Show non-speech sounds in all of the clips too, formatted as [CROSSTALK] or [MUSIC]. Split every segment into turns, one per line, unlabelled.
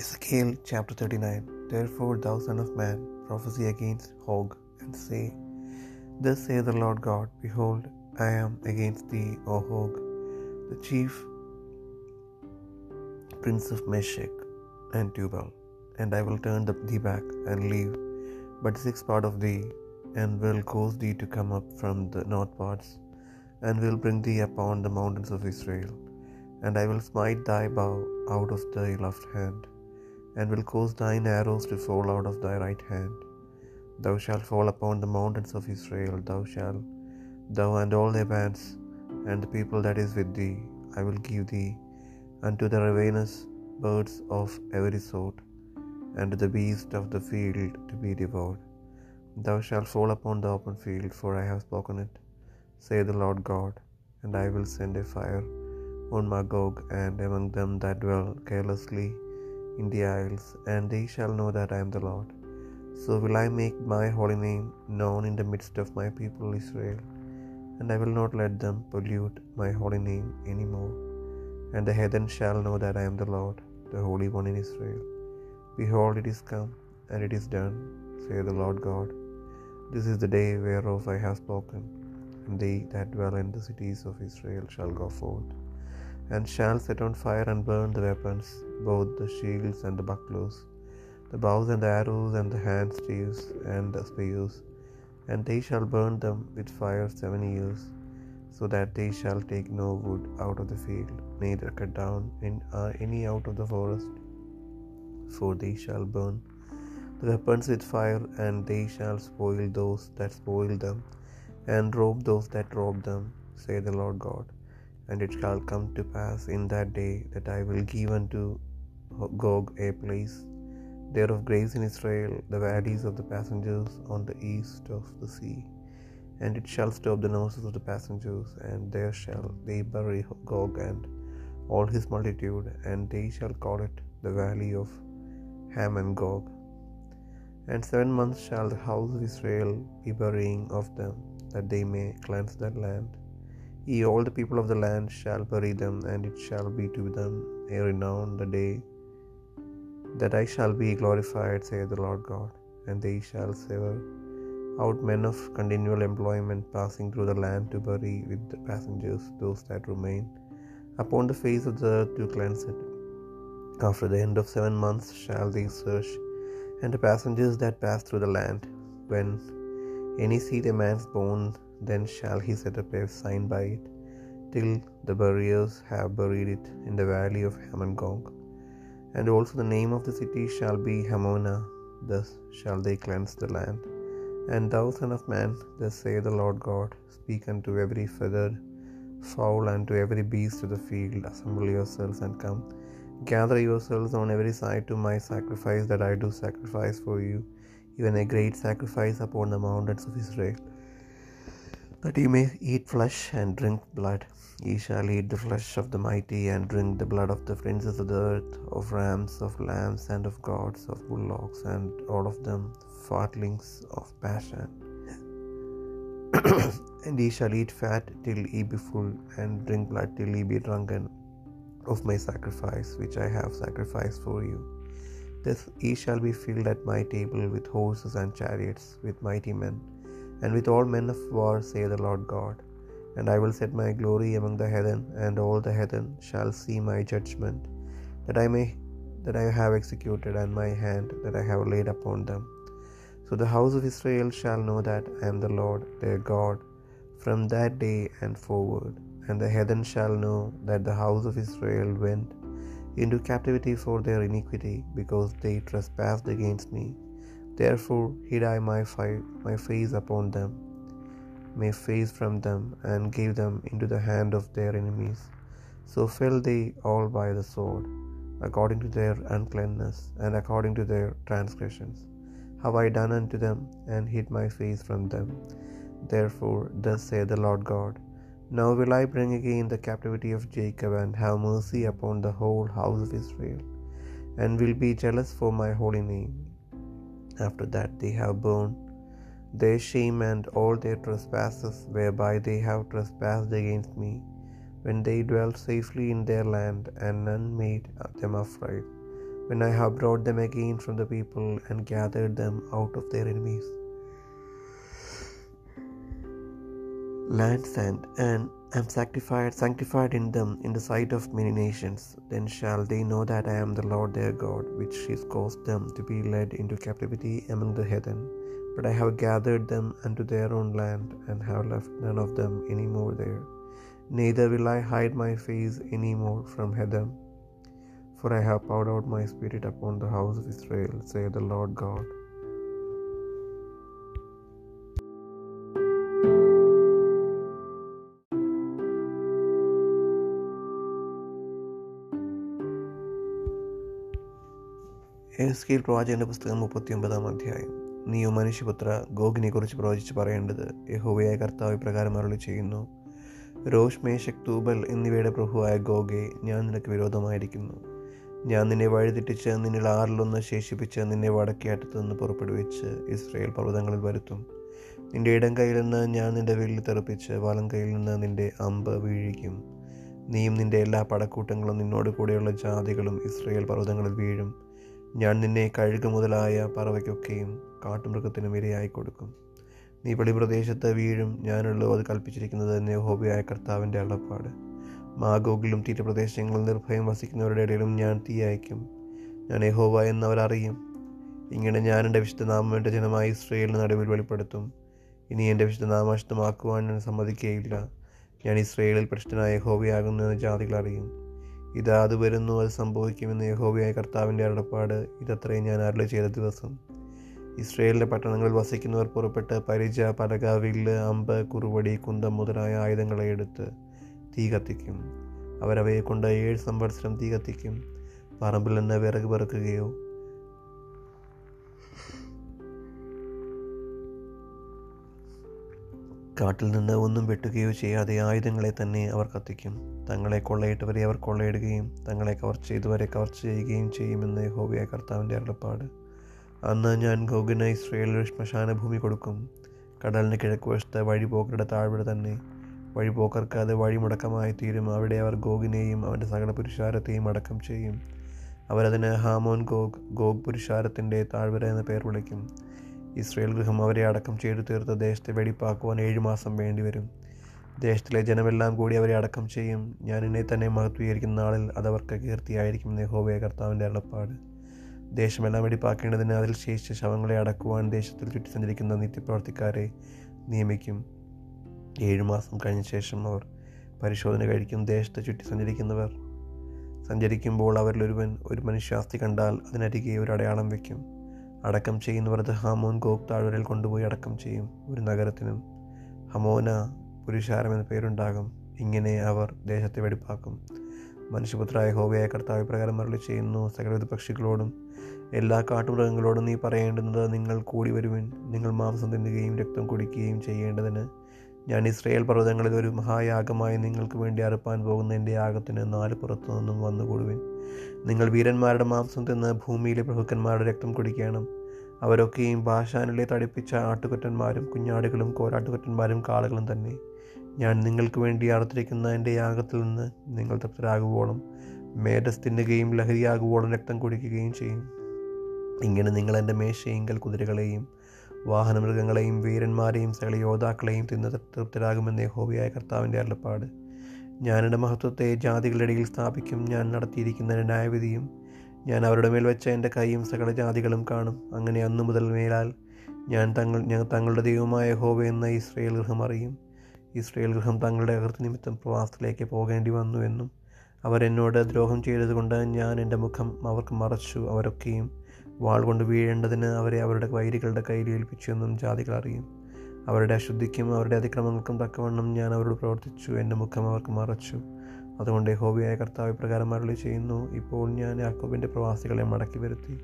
Ezekiel chapter 39 Therefore, thou son of man, prophesy against Gog, and say, Thus saith the Lord God, Behold, I am against thee, O Gog, the chief prince of Meshech and Tubal, and I will turn thee back, and leave but six part of thee, and will cause thee to come up from the north parts, and will bring thee upon the mountains of Israel. And I will smite thy bow out of thy left hand, and will cause thine arrows to fall out of thy right hand. Thou shalt fall upon the mountains of Israel, thou shalt, thou and all thy bands, and the people that is with thee, I will give thee unto the ravenous birds of every sort, and to the beast of the field to be devoured. Thou shalt fall upon the open field, for I have spoken it, say the Lord God, and I will send a fire on Magog and among them that dwell carelessly in the isles, and they shall know that I am the Lord. So will I make my holy name known in the midst of my people Israel, and I will not let them pollute my holy name any more. And the heathen shall know that I am the Lord, the Holy One in Israel. Behold, it is come, and it is done, saith the Lord God. This is the day whereof I have spoken, and they that dwell in the cities of Israel shall go forth and shall set on fire and burn the weapons, both the shields and the bucklers, the bows and the arrows, and the hand staves and the spears, and they shall burn them with fire seven years, so that they shall take no wood out of the field, neither cut down in, uh, any out of the forest, for they shall burn the weapons with fire, and they shall spoil those that spoil them, and rob those that rob them, say the Lord God. And it shall come to pass in that day that I will give unto Gog a place there of graves in Israel, the valleys of the passengers on the east of the sea. And it shall stop the noses of the passengers, and there shall they bury Gog and all his multitude, and they shall call it the valley of Hamongog. And seven months shall the house of Israel be burying of them, that they may cleanse that land. Ye all the people of the land shall bury them, and it shall be to them a renown the day that I shall be glorified, saith the Lord God. And they shall sever out men of continual employment passing through the land to bury with the passengers those that remain upon the face of the earth to cleanse it. After the end of seven months shall they search, and the passengers that pass through the land, when any see a man's bone, then shall he set up a sign by it, till the buriers have buried it in the valley of Hamongog. And also the name of the city shall be Hamonah, thus shall they cleanse the land. And thou, son of man, thus saith the Lord God, speak unto every feathered fowl and to every beast of the field, assemble yourselves and come. Gather yourselves on every side to my sacrifice that I do sacrifice for you, even a great sacrifice upon the mountains of Israel that ye may eat flesh and drink blood. Ye shall eat the flesh of the mighty and drink the blood of the princes of the earth, of rams, of lambs, and of goats, of bullocks, and all of them fatlings of Bashan. [COUGHS] and ye shall eat fat till ye be full, and drink blood till ye be drunken of my sacrifice, which I have sacrificed for you. Thus ye shall be filled at my table with horses and chariots, with mighty men and with all men of war, say the Lord God. And I will set my glory among the heathen, and all the heathen shall see my judgment, that I may that I have executed, and my hand that I have laid upon them. So the house of Israel shall know that I am the Lord their God from that day and forward. And the heathen shall know that the house of Israel went into captivity for their iniquity, because they trespassed against me. Therefore hid I my, fi- my face upon them, my face from them, and gave them into the hand of their enemies. So fell they all by the sword, according to their uncleanness, and according to their transgressions. Have I done unto them, and hid my face from them. Therefore, thus saith the Lord God Now will I bring again the captivity of Jacob, and have mercy upon the whole house of Israel, and will be jealous for my holy name. After that they have borne their shame and all their trespasses whereby they have trespassed against me, when they dwelt safely in their land, and none made them afraid. when I have brought them again from the people and gathered them out of their enemies. Lands and and am sanctified, sanctified in them in the sight of many nations. Then shall they know that I am the Lord their God, which has caused them to be led into captivity among the heathen. But I have gathered them unto their own land, and have left none of them any more there. Neither will I hide my face any more from heathen. For I have poured out my spirit upon the house of Israel, saith the Lord God. എസ്കേൽ പ്രവാചകന്റെ പുസ്തകം മുപ്പത്തിയൊമ്പതാം അധ്യായം. നീയോ മനുഷ്യപുത്ര ഗോഗിനെ കുറിച്ച് പ്രവചിച്ച് പറയേണ്ടത് യഹോവയായ കർത്താവ് പ്രകാരം അരുളി ചെയ്യുന്നു. രോഷ് മേശക് തൂബൽ എന്നിവയുടെ പ്രഭുവായ ഗോഗെ ഞാൻ നിനക്ക് വിരോധമായിരിക്കുന്നു. ഞാൻ നിന്നെ വഴിതെറ്റിച്ച് നിന്നിൽ ആറിലൊന്ന് ശേഷിപ്പിച്ച് നിന്നെ വടക്കേ അറ്റത്ത് നിന്ന് പുറപ്പെടുവിച്ച് ഇസ്രയേൽ പർവതങ്ങളിൽ വരുത്തും. നിന്റെ ഇടം കയ്യിൽ നിന്ന് ഞാൻ നിന്റെ വില്ല് തെറിപ്പിച്ച് വലം കയ്യിൽ നിന്ന് നിന്റെ അമ്പ് വീഴിക്കും. നീയും നിന്റെ എല്ലാ പടക്കൂട്ടങ്ങളും നിന്നോട് കൂടെയുള്ള ജാതികളും ഇസ്രയേൽ പർവതങ്ങളിൽ വീഴും. ഞാൻ നിന്നെ കഴുകു മുതലായ പറവയ്ക്കൊക്കെയും കാട്ടുമൃഗത്തിനും ഇരയായി കൊടുക്കും. നീ വെളിപ്രദേശത്ത് വീഴും ഞാനുള്ളൂ അത് കൽപ്പിച്ചിരിക്കുന്നത് തന്നെ ഹോബിയായ കർത്താവിന്റെ അള്ളപ്പാട്. മാഗോഗിലും തീരപ്രദേശങ്ങളിൽ നിർഭയം വസിക്കുന്നവരുടെ ഇടയിലും ഞാൻ തീ അയക്കും ഞാൻ യഹോവ എന്നവരറിയും. ഇങ്ങനെ ഞാൻ എന്റെ വിശുദ്ധനാമം എന്റെ ജനമായി ഇസ്രയേലിന് നടുവിൽ വെളിപ്പെടുത്തും. ഇനി എന്റെ വിശുദ്ധനാമം അശുദ്ധമാക്കുവാൻ ഞാൻ സമ്മതിക്കുകയില്ല. ഞാൻ ഇസ്രയേലിൽ പ്രശ്നനായ യഹോവയാകുന്നു എന്ന് ജാതികൾ അറിയും. ഇതാ അത് വരുന്നു അത് സംഭവിക്കുമെന്ന് യഹോവയായ കർത്താവിന്റെ അരുളപ്പാട്. ഇതത്രയും ഞാൻ അരുളി ചെയ്ത ദിവസം. ഇസ്രയേലിന്റെ പട്ടണങ്ങളിൽ വസിക്കുന്നവർ പുറപ്പെട്ട് പരിച പലക വില്ല് അമ്പ് കുറുവടി കുന്തം മുതലായ ആയുധങ്ങളെ എടുത്ത് തീ കത്തിക്കും. അവരവയെ കൊണ്ട് ഏഴ് സംവത്സരം തീ കത്തിക്കും. പറമ്പിൽ നിന്ന് വിറക് പെറുക്കുകയോ കാട്ടിൽ നിന്ന് ഒന്നും വെട്ടുകയോ ചെയ്യാതെ ആയുധങ്ങളെ തന്നെ അവർ കത്തിക്കും. തങ്ങളെ കൊള്ളയിട്ടവരെ അവർ കൊള്ളയിടുകയും തങ്ങളെ കവർച്ച ചെയ്തവരെ കവർച്ച ചെയ്യുകയും ചെയ്യുമെന്ന് ഹോബിയ കർത്താവിന്റെ അരുളപ്പാട്. അന്ന് ഞാൻ ഗോഗിന് ഇസ്രയേലിൽ ശ്മശാന ഭൂമി കൊടുക്കും. കടലിന് കിഴക്ക് വശത്ത് വഴിപോക്കരുടെ താഴ്വര തന്നെ. വഴിപോക്കർക്ക് അത് വഴിമുടക്കമായി തീരും. അവിടെ അവർ ഗോഗിനെയും അവന്റെ സകല പുരുഷാരത്തെയും അടക്കം ചെയ്യും. അവരതിന് ഹാമോൻ ഗോഗ് ഗോഗ് പുരുഷാരത്തിന്റെ താഴ്വര എന്ന പേർ വിളിക്കും. ഇസ്രയേൽ ഗൃഹം അവരെ അടക്കം ചെയ്തു തീർത്ത് ദേശത്തെ വെടിപ്പാക്കുവാൻ ഏഴു മാസം വേണ്ടിവരും. ദേശത്തിലെ ജനമെല്ലാം കൂടി അവരെ അടക്കം ചെയ്യും. ഞാൻ എന്നെ തന്നെ മഹത്വീകരിക്കുന്ന നാളിൽ അതവർക്ക് കീർത്തിയായിരിക്കും യഹോവയ കർത്താവിന്റെ അളപ്പാട് ദേശമെല്ലാം വെടിപ്പാക്കേണ്ടതിന് അതിൽ ശേഷിച്ച ശവങ്ങളെ അടക്കുവാൻ ദേശത്തിൽ ചുറ്റി സഞ്ചരിക്കുന്ന നിത്യപ്രവർത്തിക്കാരെ നിയമിക്കും. ഏഴു മാസം കഴിഞ്ഞ ശേഷം അവർ പരിശോധന കഴിക്കും. ദേശത്ത് ചുറ്റി സഞ്ചരിക്കുന്നവർ സഞ്ചരിക്കുമ്പോൾ അവരിലൊരുവൻ ഒരു മനുഷ്യാസ്തി കണ്ടാൽ അതിനരികെ ഒരു അടയാളം വയ്ക്കും. അടക്കം ചെയ്യുന്നവർ പറഞ്ഞത് ഹമോൻ ഗോഗ് താഴ്വരയിൽ കൊണ്ടുപോയി അടക്കം ചെയ്യും. ഒരു നഗരത്തിനും ഹമോന പുരുഷാരം എന്ന പേരുണ്ടാകും. ഇങ്ങനെ അവർ ദേശത്തെ വെടിപ്പാക്കും. മനുഷ്യപുത്രായ ഹോവയായ കർത്താവ് പ്രകാരം മരളി ചെയ്യുന്നു സകലവിധ പക്ഷികളോടും എല്ലാ കാട്ടുമൃഗങ്ങളോടും നീ പറയേണ്ടുന്നത് നിങ്ങൾ കൂടി വരുവിൻ. നിങ്ങൾ മാംസം തിന്നുകയും രക്തം കുടിക്കുകയും ചെയ്യേണ്ടതിന് ഞാൻ ഇസ്രയേൽ പർവതങ്ങളിൽ ഒരു മഹായാഗമായി നിങ്ങൾക്ക് വേണ്ടി അറുപ്പാൻ പോകുന്ന എന്റെ യാഗത്തിന് നാല് പുറത്തു നിന്നും വന്നുകൂടുവിൻ. നിങ്ങൾ വീരന്മാരുടെ മാംസം തിന്ന് ഭൂമിയിലെ പ്രഭുക്കന്മാരുടെ രക്തം കുടിക്കണം. അവരൊക്കെയും ഭാഷാനിലെ തടിപ്പിച്ച ആട്ടുകൊറ്റന്മാരും കുഞ്ഞാടുകളും കോരാട്ടുകുറ്റന്മാരും കാളുകളും തന്നെ. ഞാൻ നിങ്ങൾക്ക് വേണ്ടി അറുത്തിരിക്കുന്ന എന്റെ യാഗത്തിൽ നിന്ന് നിങ്ങൾ തൃപ്തരാകുവോളം മേധസ് തിന്നുകയും ലഹരിയാകുവോളം രക്തം കുടിക്കുകയും ചെയ്യും. ഇങ്ങനെ നിങ്ങൾ എന്റെ മേശയെങ്കിൽ കുതിരകളെയും വാഹനമൃഗങ്ങളെയും വീരന്മാരെയും സകല യോദ്ധാക്കളെയും തിന്ന് തൃപ്തരാകുമെന്ന് ഹോബിയായ കർത്താവിന്റെ അരുളപ്പാട്. ഞാനെന്റെ മഹത്വത്തെ ജാതികളുടെ ഇടയിൽ സ്ഥാപിക്കും. ഞാൻ നടത്തിയിരിക്കുന്ന ന്യായവിധിയും ഞാൻ അവരുടെ മേൽ വെച്ച എന്റെ കൈയും സകല ജാതികളും കാണും. അങ്ങനെ അന്നു മുതൽ മേലാൽ ഞാൻ തങ്ങൾ ഞാൻ തങ്ങളുടെ ദൈവമായ ഹോവ എന്ന ഇസ്രയേൽ ഗൃഹം അറിയും. ഇസ്രയേൽ ഗൃഹം തങ്ങളുടെ അകൃത്യ നിമിത്തം പ്രവാസത്തിലേക്ക് പോകേണ്ടി വന്നു എന്നും അവരെന്നോട് ദ്രോഹം ചെയ്തതുകൊണ്ട് ഞാൻ എന്റെ മുഖം അവർക്ക് മറച്ചു അവരൊക്കെയും. വാൾ കൊണ്ട് വീഴേണ്ടതിന് അവരെ അവരുടെ വൈരികളുടെ കയ്യിൽ ഏൽപ്പിച്ചു എന്നും ജാതികൾ അറിയും. അവരുടെ അശുദ്ധിക്കും അവരുടെ അതിക്രമങ്ങൾക്കും തക്കവണ്ണം ഞാൻ അവരോട് പ്രവർത്തിച്ചു. എന്റെ മുഖം അവർക്ക് മറച്ചു. അതുകൊണ്ട് ഹോബിയായ കർത്താവ് പ്രകാരം അരുളി ചെയ്യുന്നു. ഇപ്പോൾ ഞാൻ യാക്കോബിന്റെ പ്രവാസികളെ മടക്കി വരുത്തി.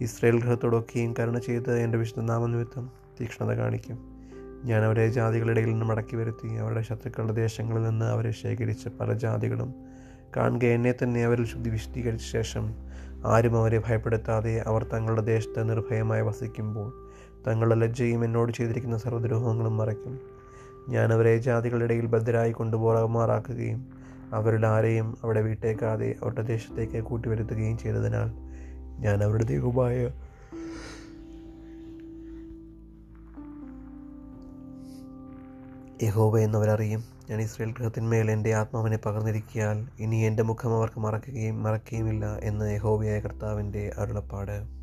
ഇസ്രയേൽ ഗൃഹത്തോടൊക്കെയും കരുണ ചെയ്ത് എന്റെ വിശുദ്ധ നാമനിമിത്തം തീക്ഷ്ണത കാണിക്കും. ഞാൻ അവരെ ജാതികളുടെ ഇടയിൽ നിന്ന് മടക്കി വരുത്തി. അവരുടെ ശത്രുക്കളുടെ ദേശങ്ങളിൽ നിന്ന് അവരെ ശേഖരിച്ച പല ജാതികളും. കാണുക എന്നെ തന്നെ അവരിൽ ശുദ്ധി വിശദീകരിച്ച ശേഷം ആരും അവരെ ഭയപ്പെടുത്താതെ അവർ തങ്ങളുടെ ദേശത്ത് നിർഭയമായി വസിക്കുമ്പോൾ തങ്ങളുടെ ലജ്ജയും എന്നോട് ചെയ്തിരിക്കുന്ന സർവദ്രോഹങ്ങളും മറയ്ക്കും. ഞാൻ അവരെ ജാതികളുടെ ഇടയിൽ ഭദ്രായി കൊണ്ടുപോകുമാറാക്കുകയും അവരിൽ ആരെയും അവിടെ വീട്ടേക്കാതെ അവരുടെ ദേശത്തേക്ക് കൂട്ടിവരുത്തുകയും ചെയ്തതിനാൽ ഞാൻ അവരുടെ ദൈവമായ യഹോവ എന്നവരറിയും. ഞാൻ ഇസ്രയേൽ ഗൃഹത്തിന്മേൽ എന്റെ ആത്മാവിനെ പകർന്നിരിക്കിയാൽ ഇനി എന്റെ മുഖം അവർക്ക് മറക്കുകയും മറക്കുകയുമില്ല എന്ന് യഹോവയായ കർത്താവിന്റെ അരുളപ്പാട്.